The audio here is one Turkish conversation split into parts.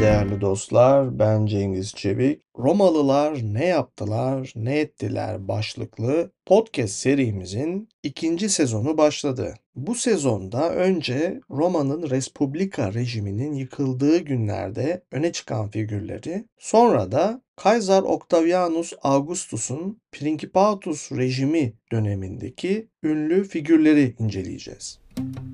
Değerli dostlar, ben Cengiz Çevik. Romalılar ne yaptılar, ne ettiler başlıklı podcast serimizin ikinci sezonu başladı. Bu sezonda önce Roma'nın Respublika rejiminin yıkıldığı günlerde öne çıkan figürleri, sonra da Kaiser Octavianus Augustus'un Principatus rejimi dönemindeki ünlü figürleri inceleyeceğiz. Hiç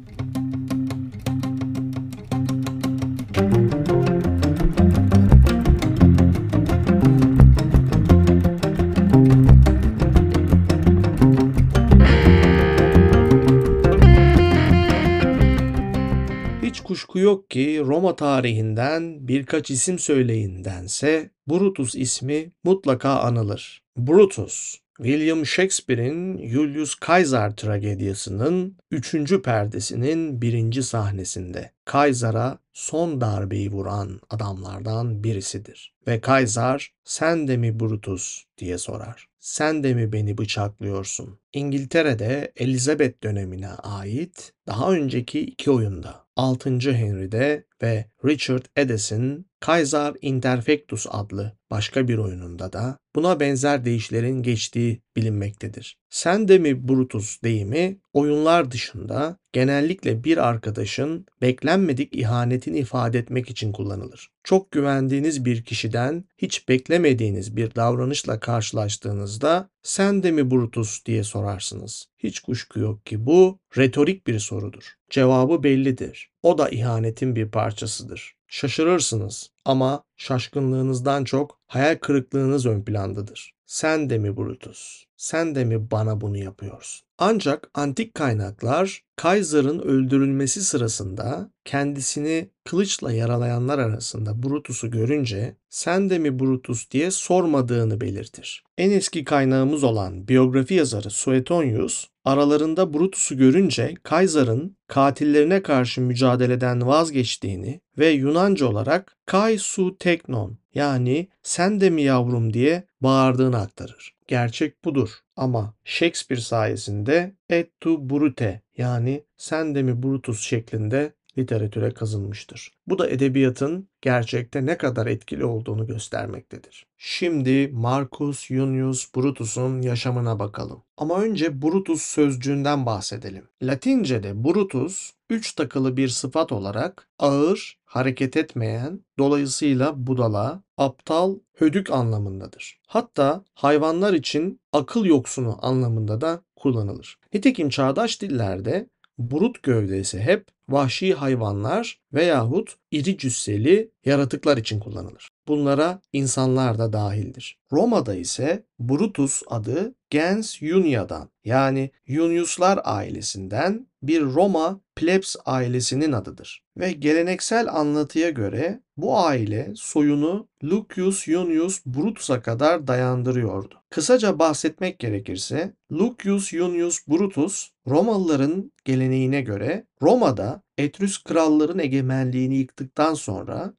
kuşku yok ki Roma tarihinden birkaç isim söyleyin dense Brutus ismi mutlaka anılır. Brutus, William Shakespeare'in Julius Caesar tragediyasının 3. perdesinin birinci sahnesinde Kaysar'a son darbeyi vuran adamlardan birisidir. Ve Kaysar sen de mi Brutus diye sorar. Sen de mi beni bıçaklıyorsun? İngiltere'de Elizabeth dönemine ait daha önceki iki oyunda 6. Henry'de ve Richard Edison Kaiser Interfectus adlı başka bir oyununda da buna benzer deyişlerin geçtiği bilinmektedir. Sen de mi Brutus deyimi oyunlar dışında genellikle bir arkadaşın beklenmedik ihanetini ifade etmek için kullanılır. Çok güvendiğiniz bir kişiden hiç beklemediğiniz bir davranışla karşılaştığınızda sen de mi Brutus diye sorarsınız. Hiç kuşku yok ki bu retorik bir sorudur. Cevabı bellidir. O da ihanetin bir parçasıdır. Şaşırırsınız ama şaşkınlığınızdan çok hayal kırıklığınız ön plandadır. Sen de mi Brutus? Sen de mi bana bunu yapıyorsun? Ancak antik kaynaklar Kaiser'ın öldürülmesi sırasında kendisini kılıçla yaralayanlar arasında Brutus'u görünce sen de mi Brutus diye sormadığını belirtir. En eski kaynağımız olan biyografi yazarı Suetonius aralarında Brutus'u görünce Kaiser'ın katillerine karşı mücadeleden vazgeçtiğini ve Yunanca olarak Kai su teknon yani sen de mi yavrum diye bağırdığını aktarır. Gerçek budur ama Shakespeare sayesinde et tu brute yani sen de mi Brutus şeklinde literatüre kazınmıştır. Bu da edebiyatın gerçekte ne kadar etkili olduğunu göstermektedir. Şimdi Marcus Junius Brutus'un yaşamına bakalım. Ama önce Brutus sözcüğünden bahsedelim. Latince'de Brutus üç takılı bir sıfat olarak ağır, hareket etmeyen, dolayısıyla budala, aptal, hödük anlamındadır. Hatta hayvanlar için akıl yoksunu anlamında da kullanılır. Nitekim çağdaş dillerde burut gövdesi hep vahşi hayvanlar veyahut iri cüsseli yaratıklar için kullanılır. Bunlara insanlar da dahildir. Roma'da ise Brutus adı gens Junia'dan yani Juniuslar ailesinden bir Roma plebs ailesinin adıdır. Ve geleneksel anlatıya göre bu aile soyunu Lucius Junius Brutus'a kadar dayandırıyordu. Kısaca bahsetmek gerekirse Lucius Junius Brutus Romalıların geleneğine göre Roma'da Etrüsk kralların egemenliğini yıktıktan sonra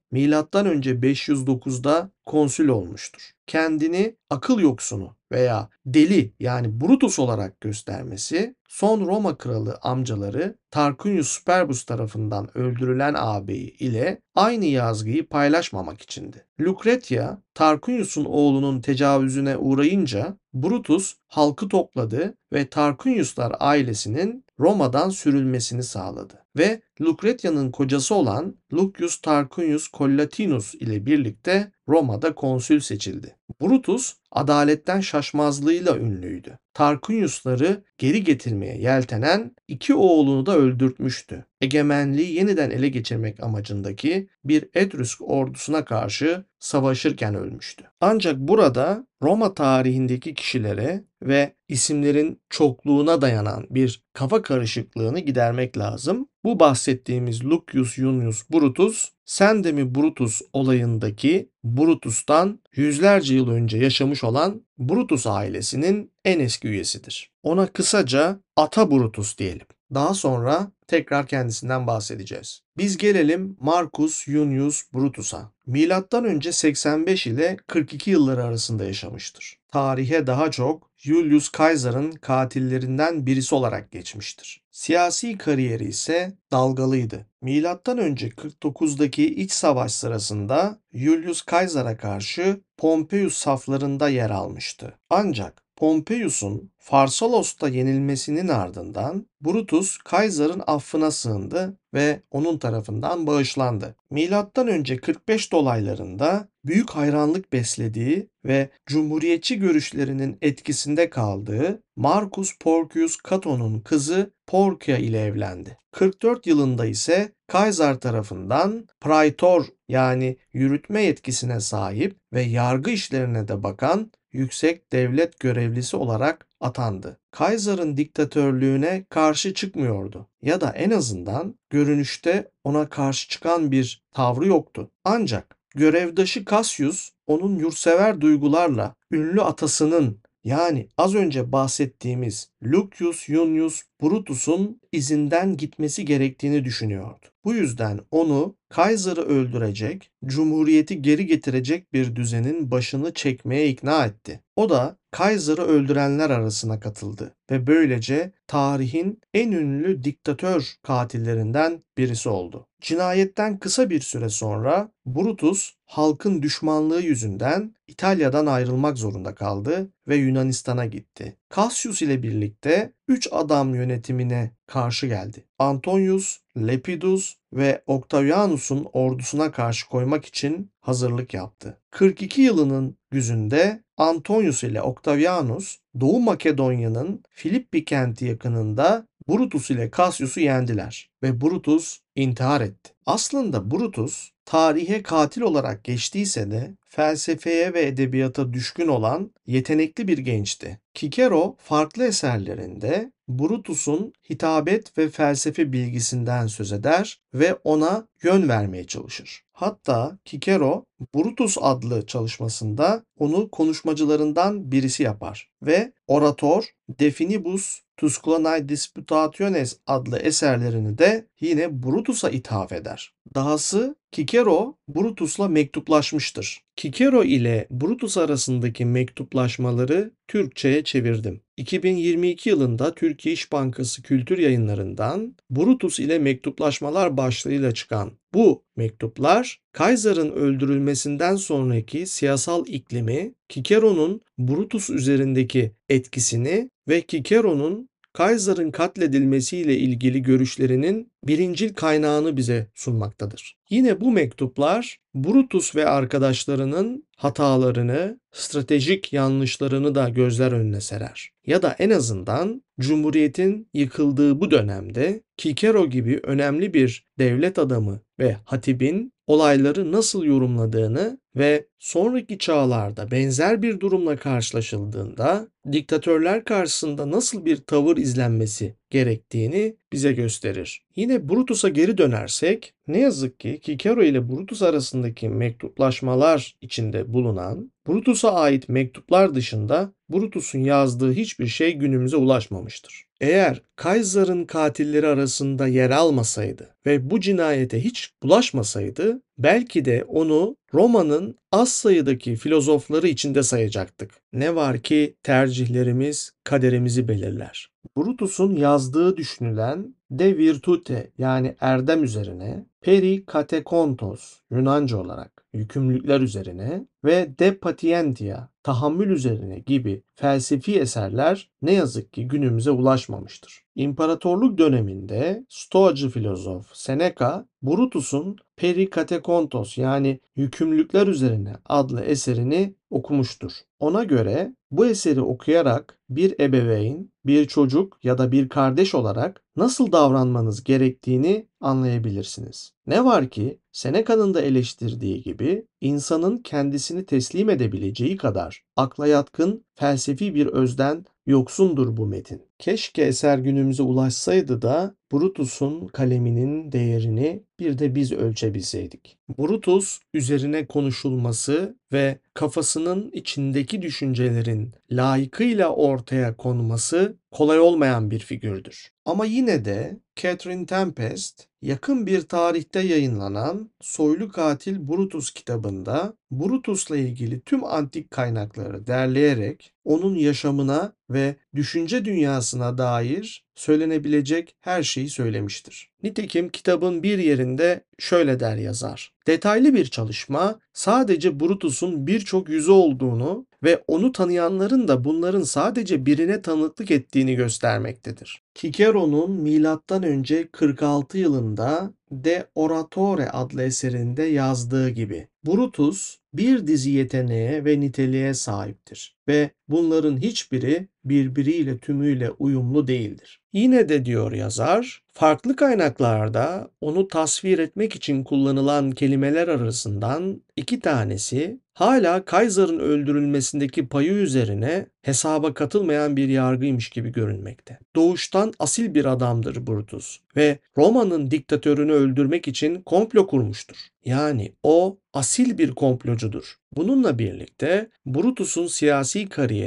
önce 509'da konsül olmuştur. Kendini akıl yoksunu veya deli yani Brutus olarak göstermesi son Roma kralı amcaları Tarquinius Superbus tarafından öldürülen ağabeyi ile aynı yazgıyı paylaşmamak içindi. Lucretia, Tarquinius'un oğlunun tecavüzüne uğrayınca Brutus halkı topladı ve Tarquiniuslar ailesinin Roma'dan sürülmesini sağladı ve Lucretia'nın kocası olan Lucius Tarquinius Collatinus ile birlikte Roma'da konsül seçildi. Brutus adaletten şaşmazlığıyla ünlüydü. Tarquiniusları geri getirmeye yeltenen iki oğlunu da öldürtmüştü. Egemenliği yeniden ele geçirmek amacındaki bir Etrüsk ordusuna karşı savaşırken ölmüştü. Ancak burada Roma tarihindeki kişilere ve isimlerin çokluğuna dayanan bir kafa karışıklığını gidermek lazım. Bu bahsettiğimiz Lucius Junius Brutus, sen de mi Brutus olayındaki Brutus'tan yüzlerce yıl önce yaşamış olan Brutus ailesinin en eski üyesidir. Ona kısaca Ata Brutus diyelim. Daha sonra tekrar kendisinden bahsedeceğiz. Biz gelelim Marcus Junius Brutus'a. Milattan önce 85 ile 42 yılları arasında yaşamıştır. Tarihe daha çok Julius Caesar'ın katillerinden birisi olarak geçmiştir. Siyasi kariyeri ise dalgalıydı. Milattan önce 49'daki iç savaş sırasında Julius Caesar'a karşı Pompeius saflarında yer almıştı. Ancak Pompeius'un Farsalos'ta yenilmesinin ardından Brutus Kaysar'ın affına sığındı ve onun tarafından bağışlandı. Milattan önce 45 dolaylarında büyük hayranlık beslediği ve cumhuriyetçi görüşlerinin etkisinde kaldığı Marcus Porcius Cato'nun kızı Porcia ile evlendi. 44 yılında ise Kaysar tarafından praetor yani yürütme yetkisine sahip ve yargı işlerine de bakan yüksek devlet görevlisi olarak atandı. Kaysar'ın diktatörlüğüne karşı çıkmıyordu ya da en azından görünüşte ona karşı çıkan bir tavrı yoktu. Ancak görevdaşı Cassius onun yurtsever duygularla ünlü atasının yani az önce bahsettiğimiz Lucius Junius Brutus'un izinden gitmesi gerektiğini düşünüyordu. Bu yüzden onu Kaiser'ı öldürecek, cumhuriyeti geri getirecek bir düzenin başını çekmeye ikna etti. O da Kaiser'ı öldürenler arasına katıldı ve böylece tarihin en ünlü diktatör katillerinden birisi oldu. Cinayetten kısa bir süre sonra Brutus halkın düşmanlığı yüzünden İtalya'dan ayrılmak zorunda kaldı ve Yunanistan'a gitti. Cassius ile birlikte 3 adam yönetimine karşı geldi. Antonius, Lepidus ve Octavianus'un ordusuna karşı koymak için hazırlık yaptı. 42 yılının güzünde Antonius ile Octavianus Doğu Makedonya'nın Filippi kenti yakınında Brutus ile Cassius'u yendiler ve Brutus intihar etti. Aslında Brutus tarihe katil olarak geçtiyse de felsefeye ve edebiyata düşkün olan yetenekli bir gençti. Kikero farklı eserlerinde Brutus'un hitabet ve felsefe bilgisinden söz eder ve ona yön vermeye çalışır. Hatta Kikero Brutus adlı çalışmasında onu konuşmacılarından birisi yapar ve Orator De Finibus Tusculanae Disputationes adlı eserlerini de yine Brutus'a ithaf eder. Dahası Kikero Brutus'la mektuplaşmıştır. Kikero ile Brutus arasındaki mektuplaşmaları Türkçe'ye çevirdim. 2022 yılında Türkiye İş Bankası Kültür Yayınları'ndan Brutus ile mektuplaşmalar başlığıyla çıkan bu mektuplar Kaiser'ın öldürülmesinden sonraki siyasal iklimi, Kikero'nun Brutus üzerindeki etkisini ve Kikero'nun Kaiser'ın katledilmesiyle ilgili görüşlerinin birincil kaynağını bize sunmaktadır. Yine bu mektuplar Brutus ve arkadaşlarının hatalarını, stratejik yanlışlarını da gözler önüne serer. Ya da en azından Cumhuriyet'in yıkıldığı bu dönemde Kikero gibi önemli bir devlet adamı ve hatibin olayları nasıl yorumladığını ve sonraki çağlarda benzer bir durumla karşılaşıldığında diktatörler karşısında nasıl bir tavır izlenmesi gerektiğini bize gösterir. Yine Brutus'a geri dönersek ne yazık ki Kikero ile Brutus arasındaki mektuplaşmalar içinde bulunan Brutus'a ait mektuplar dışında Brutus'un yazdığı hiçbir şey günümüze ulaşmamıştır. Eğer Kaiser'ın katilleri arasında yer almasaydı ve bu cinayete hiç bulaşmasaydı belki de onu Roma'nın az sayıdaki filozofları içinde sayacaktık. Ne var ki tercihlerimiz kaderimizi belirler. Brutus'un yazdığı düşünülen De Virtute yani erdem üzerine, Peri Katekontos Yunanca olarak yükümlülükler üzerine ve De Patientia tahammül üzerine gibi felsefi eserler ne yazık ki günümüze ulaşmamıştır. İmparatorluk döneminde Stoacı filozof Seneca, Brutus'un Perikatekontos yani Yükümlülükler Üzerine adlı eserini okumuştur. Ona göre bu eseri okuyarak bir ebeveyn, bir çocuk ya da bir kardeş olarak nasıl davranmanız gerektiğini anlayabilirsiniz. Ne var ki Seneca'nın da eleştirdiği gibi insanın kendisini teslim edebileceği kadar akla yatkın felsefi bir özden yoksundur bu metin. Keşke eser günümüze ulaşsaydı da Brutus'un kaleminin değerini bir de biz ölçebilseydik. Brutus üzerine konuşulması ve kafasının içindeki düşüncelerin layıkıyla ortaya konması kolay olmayan bir figürdür. Ama yine de Catherine Tempest yakın bir tarihte yayınlanan Soylu Katil Brutus kitabında Brutus'la ilgili tüm antik kaynakları derleyerek onun yaşamına ve düşünce dünyasına dair söylenebilecek her şeyi söylemiştir. Nitekim kitabın bir yerinde şöyle der yazar. Detaylı bir çalışma sadece Brutus'un birçok yüzü olduğunu ve onu tanıyanların da bunların sadece birine tanıklık ettiğini göstermektedir. Cicero'nun milattan önce 46 yılında De Oratore adlı eserinde yazdığı gibi Brutus bir dizi yeteneğe ve niteliğe sahiptir ve bunların hiçbiri birbiriyle tümüyle uyumlu değildir. Yine de diyor yazar, farklı kaynaklarda onu tasvir etmek için kullanılan kelimeler arasından iki tanesi hala Kaiser'ın öldürülmesindeki payı üzerine hesaba katılmayan bir yargıymış gibi görünmekte. Doğuştan asil bir adamdır Brutus ve Roma'nın diktatörünü öldürmek için komplo kurmuştur. Yani o asil bir komplocudur. Bununla birlikte Brutus'un siyasi kariyeri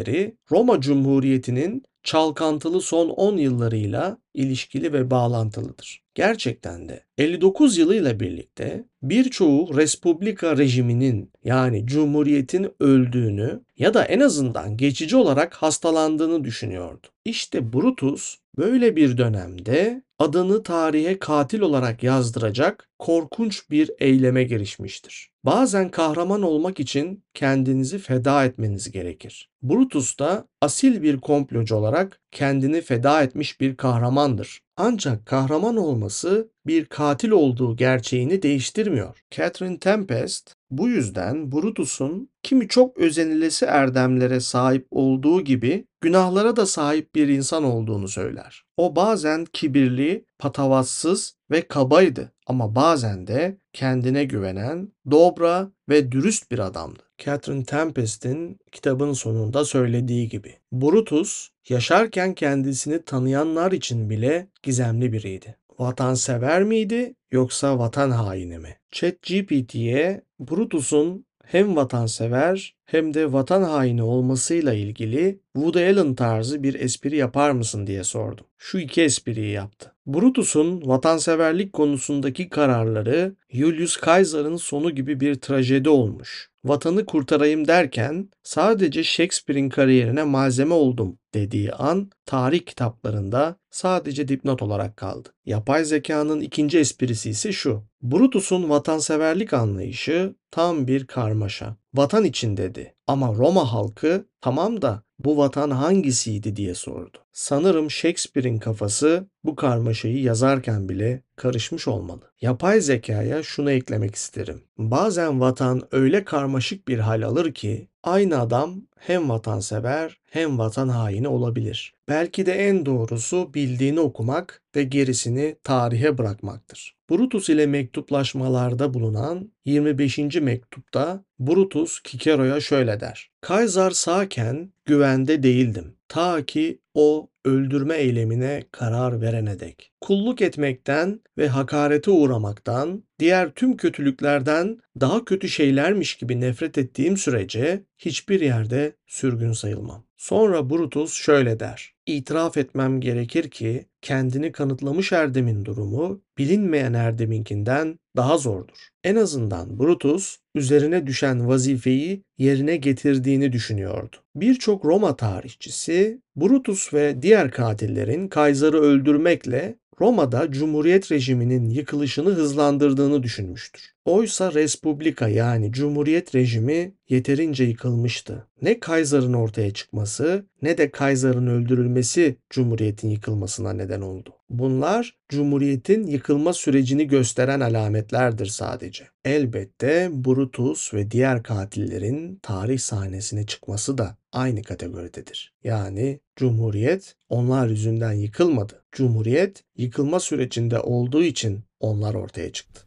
Roma Cumhuriyeti'nin çalkantılı son 10 yıllarıyla ilişkili ve bağlantılıdır. Gerçekten de 59 yılıyla birlikte birçoğu Respublika rejiminin yani Cumhuriyet'in öldüğünü ya da en azından geçici olarak hastalandığını düşünüyordu. İşte Brutus böyle bir dönemde adını tarihe katil olarak yazdıracak korkunç bir eyleme girişmiştir. Bazen kahraman olmak için kendinizi feda etmeniz gerekir. Brutus da asil bir komplocu olarak kendini feda etmiş bir kahramandır. Ancak kahraman olması bir katil olduğu gerçeğini değiştirmiyor. Catherine Tempest bu yüzden Brutus'un kimi çok özenilesi erdemlere sahip olduğu gibi günahlara da sahip bir insan olduğunu söyler. O bazen kibirli, patavatsız ve kabaydı ama bazen de kendine güvenen, dobra ve dürüst bir adamdı. Catherine Tempest'in kitabın sonunda söylediği gibi. Brutus yaşarken kendisini tanıyanlar için bile gizemli biriydi. Vatansever miydi yoksa vatan haini mi? ChatGPT'ye Brutus'un hem vatansever hem de vatan haini olmasıyla ilgili Woody Allen tarzı bir espri yapar mısın diye sordum. Şu iki espriyi yaptı. Brutus'un vatanseverlik konusundaki kararları Julius Caesar'ın sonu gibi bir trajedi olmuş. Vatanı kurtarayım derken sadece Shakespeare'in kariyerine malzeme oldum dediği an tarih kitaplarında sadece dipnot olarak kaldı. Yapay zekanın ikinci esprisi ise şu. Brutus'un vatanseverlik anlayışı tam bir karmaşa. Vatan için dedi ama Roma halkı tamam da bu vatan hangisiydi diye sordu. Sanırım Shakespeare'in kafası bu karmaşayı yazarken bile karışmış olmalı. Yapay zekaya şunu eklemek isterim. Bazen vatan öyle karmaşık bir hal alır ki aynı adam hem vatansever hem vatan haini olabilir. Belki de en doğrusu bildiğini okumak ve gerisini tarihe bırakmaktır. Brutus ile mektuplaşmalarda bulunan 25. mektupta Brutus Cicero'ya şöyle der. Kaysar sağken güvende değildim. Ta ki o öldürme eylemine karar verene dek. Kulluk etmekten ve hakarete uğramaktan, diğer tüm kötülüklerden daha kötü şeylermiş gibi nefret ettiğim sürece hiçbir yerde sürgün sayılmam. Sonra Brutus şöyle der. İtiraf etmem gerekir ki kendini kanıtlamış Erdem'in durumu bilinmeyen Erdem'inkinden daha zordur. En azından Brutus üzerine düşen vazifeyi yerine getirdiğini düşünüyordu. Birçok Roma tarihçisi Brutus ve diğer katillerin Kaiser'ı öldürmekle Roma'da Cumhuriyet rejiminin yıkılışını hızlandırdığını düşünmüştür. Oysa Respublika yani Cumhuriyet rejimi yeterince yıkılmıştı. Ne Kaiser'ın ortaya çıkması ne de Kaiser'ın öldürülmesi Cumhuriyet'in yıkılmasına neden oldu. Bunlar Cumhuriyet'in yıkılma sürecini gösteren alametlerdir sadece. Elbette Brutus ve diğer katillerin tarih sahnesine çıkması da aynı kategoridedir. Yani Cumhuriyet onlar yüzünden yıkılmadı. Cumhuriyet yıkılma sürecinde olduğu için onlar ortaya çıktı.